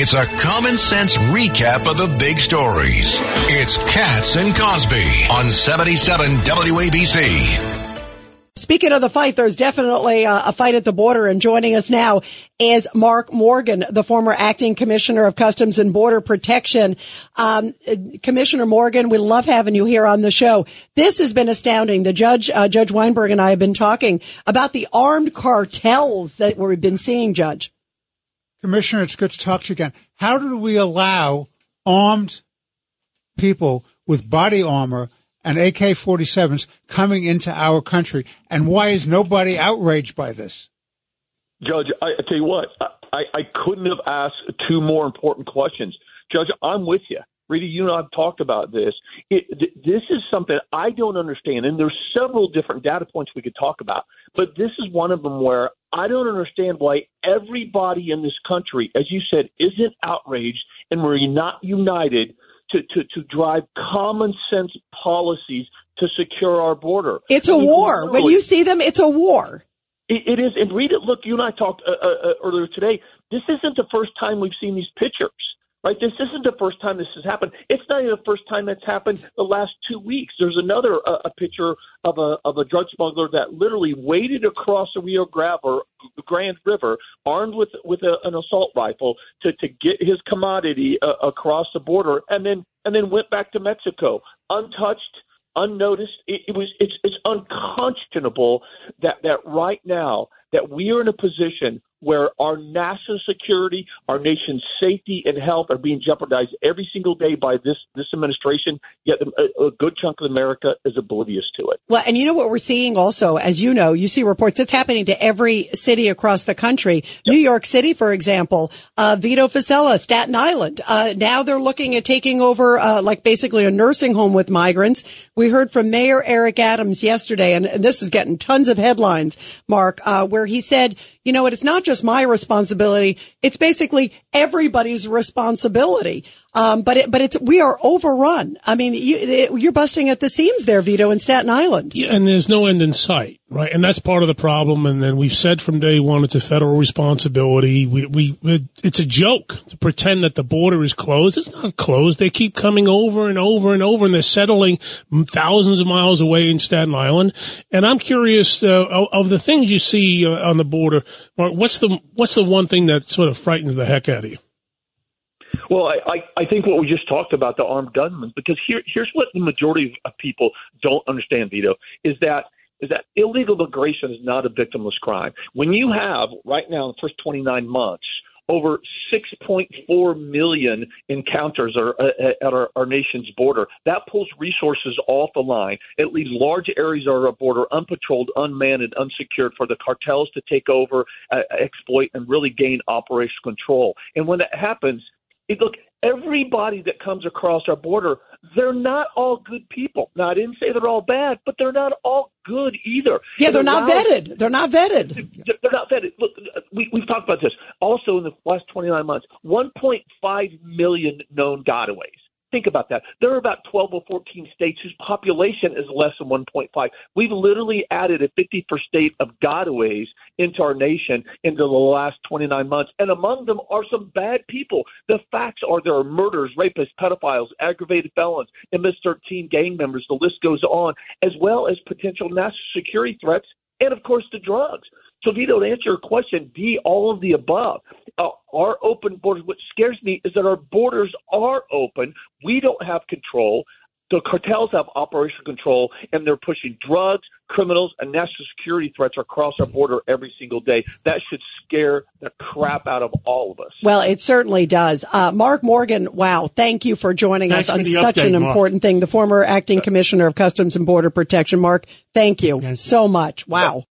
It's a common sense recap of the big stories. It's Cats and Cosby on 77 WABC. Speaking of the fight, there's definitely a, a, fight at the border and joining us now is Mark Morgan, the former acting commissioner of Customs and Border Protection. Um, commissioner Morgan, we love having you here on the show. This has been astounding. The judge, uh, Judge Weinberg and I have been talking about the armed cartels that we've been seeing, Judge. Commissioner, it's good to talk to you again. How do we allow armed people with body armor and AK 47s coming into our country? And why is nobody outraged by this? Judge, I, I tell you what, I, I couldn't have asked two more important questions. Judge, I'm with you. Rita, you and I have talked about this. It, th- this is something I don't understand, and there's several different data points we could talk about, but this is one of them where I don't understand why everybody in this country, as you said, isn't outraged and we're not united to, to, to drive common sense policies to secure our border. It's a I mean, war. When you see them, it's a war. It, it is. And Rita. Look, you and I talked uh, uh, uh earlier today. This isn't the first time we've seen these pictures. Right, this isn't the first time this has happened. It's not even the first time that's happened. The last two weeks, there's another uh, a picture of a of a drug smuggler that literally waded across the Rio Grande, Grand River, armed with with a, an assault rifle to to get his commodity uh, across the border, and then and then went back to Mexico untouched, unnoticed. It, it was it's it's unconscionable that that right now that we are in a position where our national security, our nation's safety and health are being jeopardized every single day by this this administration. Yet a, a, good chunk of America is oblivious to it. Well, and you know what we're seeing also, as you know, you see reports. It's happening to every city across the country. Yep. New York City, for example, uh, Vito Fossella, Staten Island. Uh, now they're looking at taking over, uh, like basically a nursing home with migrants. We heard from Mayor Eric Adams yesterday, and, and this is getting tons of headlines, Mark, uh, where he said, you know what, it's not just my responsibility. It's basically everybody's responsibility. Um, but it, but it's we are overrun. I mean, you, you're busting at the seams there, Vito, in Staten Island. Yeah, and there's no end in sight, right? And that's part of the problem. And then we've said from day one it's a federal responsibility. We we it's a joke to pretend that the border is closed. It's not closed. They keep coming over and over and over, and they're settling thousands of miles away in Staten Island. And I'm curious uh, of the things you see uh, on the border. What's the what's the one thing that sort of frightens the heck out of you? Well, I, I, I think what we just talked about the armed gunmen, because here here's what the majority of people don't understand, Vito, is that is that illegal immigration is not a victimless crime. When you have right now in the first 29 months over 6.4 million encounters are, uh, at our, our, nation's border. That pulls resources off the line. It leaves large areas of our border unpatrolled, unmanned, and unsecured for the cartels to take over, uh, exploit, and really gain operational control. And when that happens, look, everybody that comes across our border, they're not all good people. Now, I didn't say they're all bad, but they're not all good either. Yeah, they're not vetted. They're not vetted. They're not vetted. Look, we, we've talked about this. Also, in the last 29 months, 1.5 million known gotaways. Think about that. There are about 12 or 14 states whose population is less than 1.5. We've literally added a 50 per state of gotaways into our nation into the last 29 months. And among them are some bad people. The facts are there are murders, rapists, pedophiles, aggravated felons, MS-13 gang members. The list goes on, as well as potential national security threats and, of course, the drugs. So, Vito, to answer your question, be all of the above. Uh, our open borders, what scares me is that our borders are open. We don't have control. The cartels have operational control, and they're pushing drugs, criminals, and national security threats across our border every single day. That should scare the crap out of all of us. Well, it certainly does. Uh, Mark Morgan, wow, thank you for joining Thanks us on such update, an Mark. important thing. The former acting commissioner of Customs and Border Protection. Mark, thank you so much. Wow.